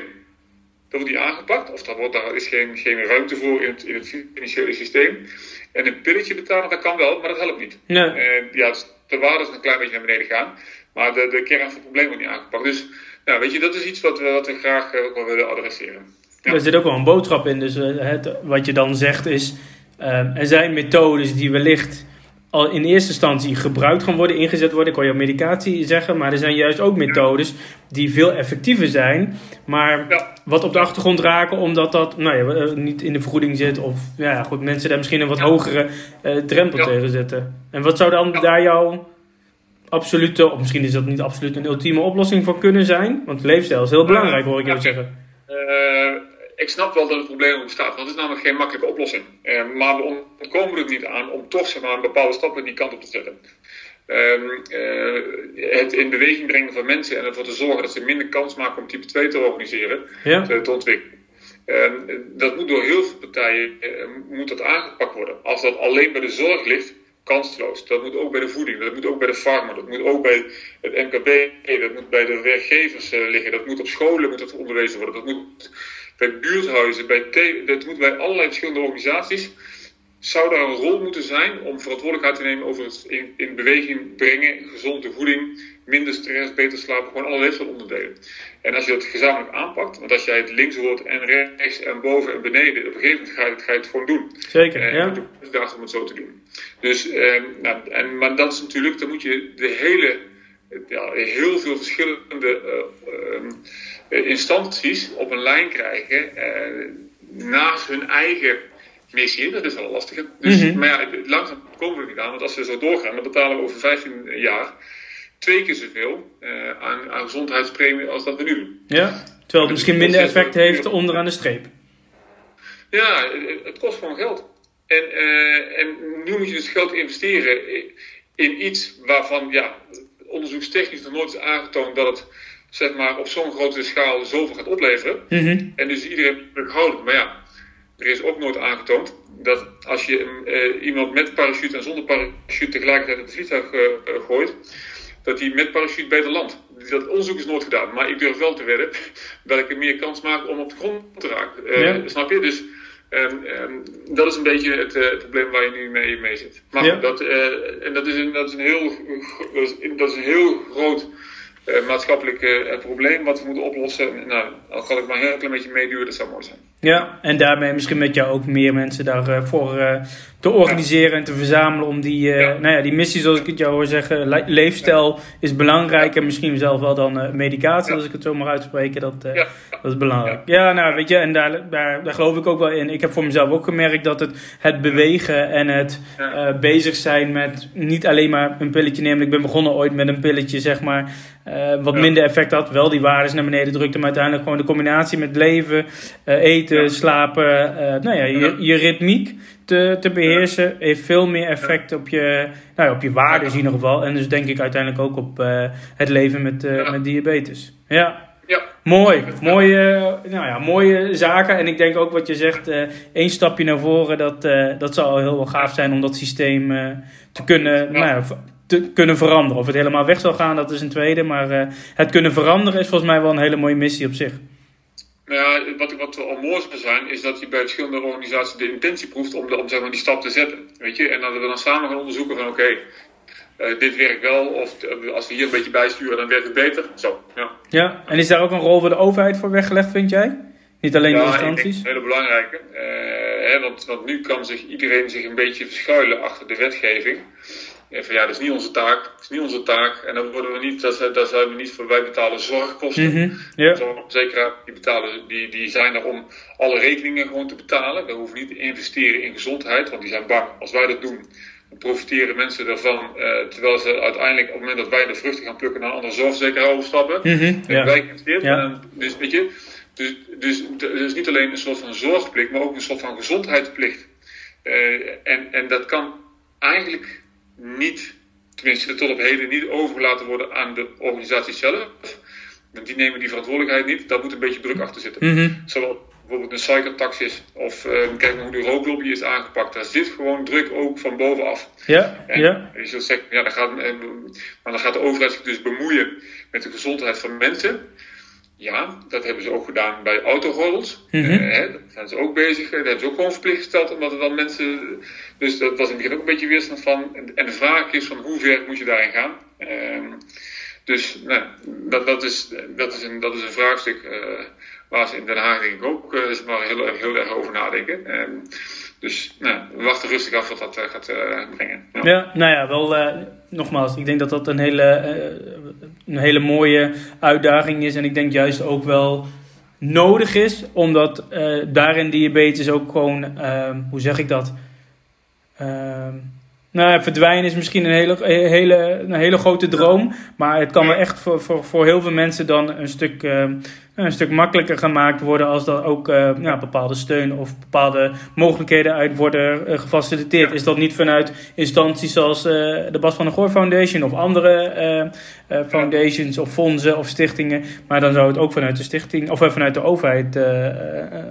dat wordt niet aangepakt. Of daar, wordt, daar is geen, geen ruimte voor in het, in het financiële systeem. En een pilletje betalen, dat kan wel, maar dat helpt niet. Nee. Ja, dus de waarde is een klein beetje naar beneden gaan. Maar de, de kern van het probleem wordt niet aangepakt. Dus, nou, weet je, dat is iets wat we, wat we graag eh, ook wel willen adresseren. Ja. Er zit ook wel een boodschap in. Dus eh, het, wat je dan zegt is... eh, er zijn methodes die wellicht al in eerste instantie gebruikt gaan worden, ingezet worden. Ik hoor je medicatie zeggen, maar er zijn juist ook methodes die veel effectiever zijn, maar Ja. wat op de achtergrond raken omdat dat nou ja, eh, niet in de vergoeding zit of ja, goed, mensen daar misschien een wat Ja. hogere eh, drempel tegen zetten. En wat zou dan daar jouw absolute, of misschien is dat niet absoluut een ultieme oplossing voor kunnen zijn? Want leefstijl is heel belangrijk, hoor ik jou zeggen. Eh, ik snap wel dat het probleem bestaat, want het is namelijk geen makkelijke oplossing. Eh, maar we ontkomen er niet aan om toch zeg maar, een bepaalde stappen die kant op te zetten. ehm, het in beweging brengen van mensen en ervoor te zorgen dat ze minder kans maken om type 2 te organiseren, Ja. te, te ontwikkelen. Ehm, dat moet door heel veel partijen moet dat aangepakt worden. Als dat alleen bij de zorg ligt, kansloos. Dat moet ook bij de voeding, dat moet ook bij de farma, dat moet ook bij het MKB, dat moet bij de werkgevers liggen, dat moet op scholen moet dat onderwezen worden, dat moet bij buurthuizen, bij dat moet bij allerlei verschillende organisaties. Zou daar een rol moeten zijn om verantwoordelijkheid te nemen over het in, in beweging brengen, gezonde voeding, minder stress, beter slapen, gewoon alle onderdelen. En als je dat gezamenlijk aanpakt, want als jij het links hoort en rechts en boven en beneden, op een gegeven moment ga je, ga je het gewoon doen. Zeker, En ja. moet je uitdagen om het zo te doen. Dus, eh, nou, en, maar dat is natuurlijk, dan moet je de hele, ja, heel veel verschillende eh, ehm, eh, instanties op een lijn krijgen, eh, naast hun eigen missie. Dat is wel lastig. Dus, Mhm. Maar ja, langzaam komen we er niet aan, want als we zo doorgaan, dan betalen we over 15 jaar twee keer zoveel aan, aan gezondheidspremie als dat we nu doen. ja. Terwijl het misschien minder effect heeft onderaan de streep. Ja, het- het kost gewoon geld. En, eh, en nu moet je dus geld investeren in, in iets waarvan ja, onderzoekstechnisch nog nooit is aangetoond dat het zeg maar, op zo'n grote schaal zoveel gaat opleveren. Mhm. En dus iedereen terughoudend. Maar ja, er is ook nooit aangetoond dat als je eh, iemand met parachute en zonder parachute tegelijkertijd in het vliegtuig eh, gooit, dat hij met parachute beter landt. Dat onderzoek is nooit gedaan, maar ik durf wel te wedden dat ik er meer kans maak om op de grond te raken. Ja. Snap je? Dus ehm, dat is een beetje het, eh, het probleem waar je nu mee, mee zit. Maar Ja. dat, eh, en dat is een, dat is een heel, dat is, dat is een heel groot eh, maatschappelijk eh, probleem wat we moeten oplossen. Nou, al kan ik maar een heel klein beetje meeduwen, dat zou mooi zijn. Ja, en daarmee misschien met jou ook meer mensen daarvoor voor eh, te organiseren en te verzamelen om die, Ja. Nou ja, die missie, zoals ik het jou hoor zeggen, le- leefstijl is belangrijk en misschien zelf wel dan medicatie, als ik het zo mag uitspreken, dat, dat is belangrijk. Ja. nou weet je, en daar, daar, daar geloof ik ook wel in. Ik heb voor mezelf ook gemerkt dat het, het bewegen en het bezig zijn met niet alleen maar een pilletje nemen. Ik ben begonnen ooit met een pilletje, zeg maar, eh, wat Ja. minder effect had, wel die waardes naar beneden drukte, maar uiteindelijk gewoon de combinatie met leven, eh, eten, Ja. slapen, eh, nou ja, je, je ritmiek te, te beheersen, heeft veel meer effect op je, nou ja, op je waardes in ieder geval. En dus denk ik uiteindelijk ook op het leven met, met diabetes. Ja. Ja. Mooi, mooie, nou ja, mooie zaken. En ik denk ook wat je zegt, één stapje naar voren, dat, dat zou al heel wel gaaf zijn om dat systeem te kunnen, nou te kunnen veranderen. Of het helemaal weg zal gaan, dat is een tweede. Maar eh, het kunnen veranderen is volgens mij wel een hele mooie missie op zich. Nou ja, wat, wat wel mooi zou zijn, is dat je bij verschillende organisaties de intentie proeft om, de, om zeg maar, die stap te zetten. Weet je? En dat we dan samen gaan onderzoeken van oké, eh, dit werkt wel, of eh, als we hier een beetje bijsturen, dan werkt het beter. Zo, ja. Ja, en is daar ook een rol voor de overheid voor weggelegd, vind jij? Niet alleen de ja, denk instanties? een hele belangrijke. Eh, hè, want, want nu kan zich iedereen zich een beetje verschuilen achter de wetgeving. En van ja, dat is niet onze taak, dat is niet onze taak. En dan worden we niet, dat, dat zijn we niet voor, wij betalen zorgkosten. Zeker, die, betalen, die, die zijn er om alle rekeningen gewoon te betalen. We hoeven niet te investeren in gezondheid, want die zijn bang. Als wij dat doen, dan profiteren mensen daarvan. eh, terwijl ze uiteindelijk, op het moment dat wij de vruchten gaan plukken, naar een andere zorgverzekeraar overstappen. Ja. wij geïnvesteerd. Ja. En dan- dus weet je, dus, dus, dus niet alleen een soort van zorgplicht, maar ook een soort van gezondheidsplicht. Eh, en, en dat kan eigenlijk niet, tenminste tot op heden, niet overgelaten worden aan de organisatie zelf. Want die nemen die verantwoordelijkheid niet. Daar moet een beetje druk achter zitten. Mhm, Zowel bijvoorbeeld een cybertaxis of eh, kijk maar hoe de rooklobby is aangepakt. Daar zit gewoon druk ook van bovenaf. Ja, En ja. Je zult zeggen, ja, dan gaat, eh, maar dan gaat de overheid zich dus bemoeien met de gezondheid van mensen. Ja, dat hebben ze ook gedaan bij autogordels. Mhm. Eh, hè, daar zijn ze ook bezig. Dat hebben ze ook gewoon verplicht gesteld, omdat er dan mensen. Dus dat was in het begin ook een beetje weerstand van. En, de vraag is van hoe ver moet je daarin gaan? Ehm, dus nou, dat, dat, is, dat, is een, dat is een vraagstuk eh, waar ze in Den Haag denk ik ook eh, heel, heel erg over nadenken. Ehm, dus nou, we wachten rustig af wat dat eh, gaat eh, brengen. Ja. Ja, nou ja, wel eh, nogmaals, ik denk dat dat een hele, een hele mooie uitdaging is. En ik denk juist ook wel nodig is, omdat daarin diabetes ook gewoon, ehm, hoe zeg ik dat? Ehm, Nou, verdwijnen is misschien een hele, hele, een hele grote droom. Maar het kan wel echt voor, voor, voor heel veel mensen dan een stuk, uh, een stuk makkelijker gemaakt worden. Als er ook ja, bepaalde steun of bepaalde mogelijkheden uit worden uh, gefaciliteerd. Is dat niet vanuit instanties zoals de Bas van der Goor Foundation of andere foundations of fondsen of stichtingen. Maar dan zou het ook vanuit de stichting of vanuit de overheid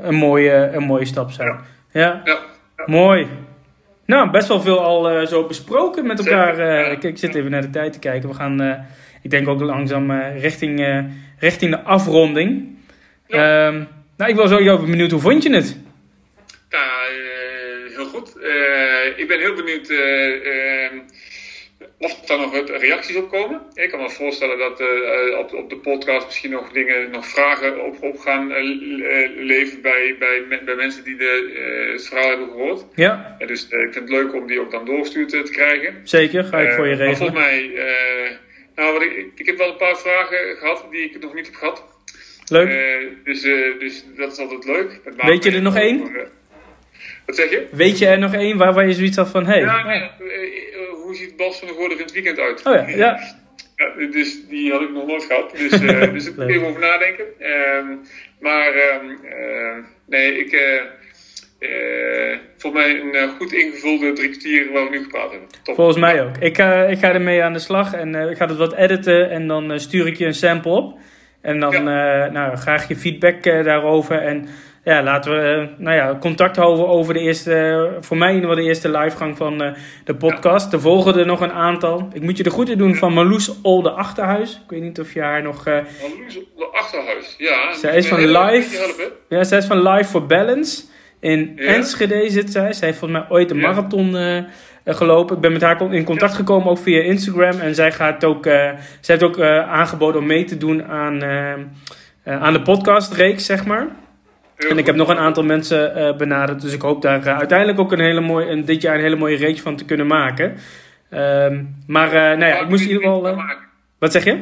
een, mooie, een mooie stap zijn. ja. ja. Mooi. Nou, best wel veel al uh, zo besproken met elkaar. Uh, ik, ik, zit even naar de tijd te kijken. We gaan, uh, ik denk ook langzaam richting, richting de afronding. Ja. Um, nou, ik was ook benieuwd, hoe vond je het? Ja, heel goed. ik ben heel benieuwd ehm, of er nog reacties op komen. Ik kan me voorstellen dat uh, op, op de podcast misschien nog dingen, nog vragen op, op gaan uh, leven bij, bij, bij mensen die de, uh, het verhaal hebben gehoord. Ja. dus ik vind het leuk om die ook dan doorgestuurd te krijgen. Zeker, ga ik voor je regelen. volgens mij, nou, wat ik, ik heb wel een paar vragen gehad die ik nog niet heb gehad. Leuk. dus, dus dat is altijd leuk. Weet je er nog één? Wat zeg je? Weet je er nog één waar, waar je zoiets had van. Hey, ja, nee, hoe ziet Bas van de in het weekend uit? Oh ja, ja. ja dus die had ik nog nooit gehad. Dus, dus daar even over nadenken. Uh, maar uh, nee, ik... Uh, volgens mij een goed ingevulde drie kwartier waar we nu gepraat hebben. Top. Volgens mij ook. Ik, uh, ik ga ermee aan de slag en ik ga het wat editen en dan stuur ik je een sample op. En dan ja. nou, graag je feedback daarover. En ja, laten we nou ja, contact houden over de eerste, voor mij in ieder geval de eerste livegang van de podcast. Er volgen er nog een aantal. Ik moet je de groeten doen van Marloes Olde Achterhuis. Ik weet niet of je haar nog... Marloes Olde Achterhuis, ja. Zij is van Live... Ja, zij is van Live for Balance. In ja. Enschede zit zij. Zij heeft volgens mij ooit een marathon gelopen. Ik ben met haar in contact gekomen ook via Instagram. En zij, gaat ook, zij heeft ook aangeboden om mee te doen aan, aan de podcastreeks, zeg maar en ik heb nog een aantal mensen uh, benaderd. Dus ik hoop daar uh, uiteindelijk ook een hele mooie, een, dit jaar een hele mooie reeks van te kunnen maken. Um, maar uh, nou ja, ik moest in ieder geval. wat zeg je?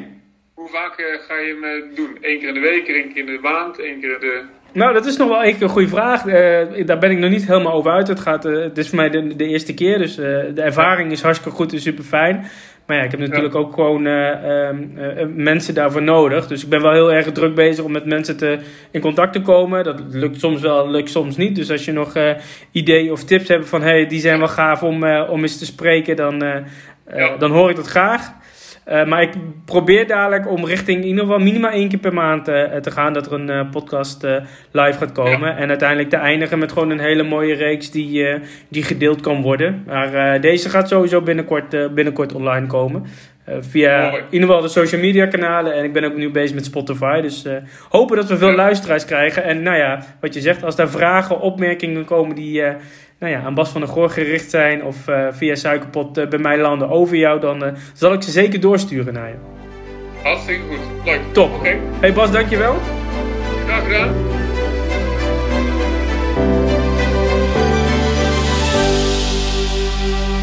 Hoe vaak ga je hem doen? Eén keer in de week, één keer in de maand, één keer in de. Nou, dat is nog wel een goede vraag. daar ben ik nog niet helemaal over uit. Het, gaat, het is voor mij de, de eerste keer, dus de ervaring is hartstikke goed en super fijn. Maar ja, ik heb natuurlijk ook gewoon uh, mensen daarvoor nodig. Dus ik ben wel heel erg druk bezig om met mensen te, in contact te komen. Dat lukt soms wel, lukt soms niet. Dus als je nog eh, ideeën of tips hebt van hey, die zijn wel gaaf om, eh, om eens te spreken, dan, ja. dan hoor ik dat graag. Uh, maar ik probeer dadelijk om richting in ieder geval minimaal één keer per maand uh, te gaan. Dat er een uh, podcast live gaat komen. Ja. En uiteindelijk te eindigen met gewoon een hele mooie reeks die, die gedeeld kan worden. Maar deze gaat sowieso binnenkort, binnenkort online komen. via in ieder geval de social media kanalen. En ik ben ook nu bezig met Spotify. Dus hopen dat we veel ja. luisteraars krijgen. En nou ja, wat je zegt, als daar vragen, opmerkingen komen die nou ja, aan Bas van der Goor gericht zijn of uh, via Suikerpot uh, bij mij landen over jou, dan uh, zal ik ze zeker doorsturen naar je. Hartstikke goed. Leuk. Top. Oké. Okay. Hey Bas, dankjewel. Graag gedaan.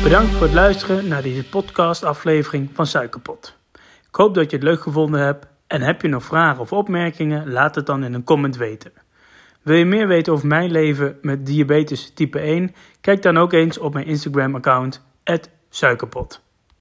Bedankt voor het luisteren naar deze podcast-aflevering van Suikerpot. Ik hoop dat je het leuk gevonden hebt en heb je nog vragen of opmerkingen, laat het dan in een comment weten. Wil je meer weten over mijn leven met diabetes type 1? Kijk dan ook eens op mijn Instagram account suikerpot.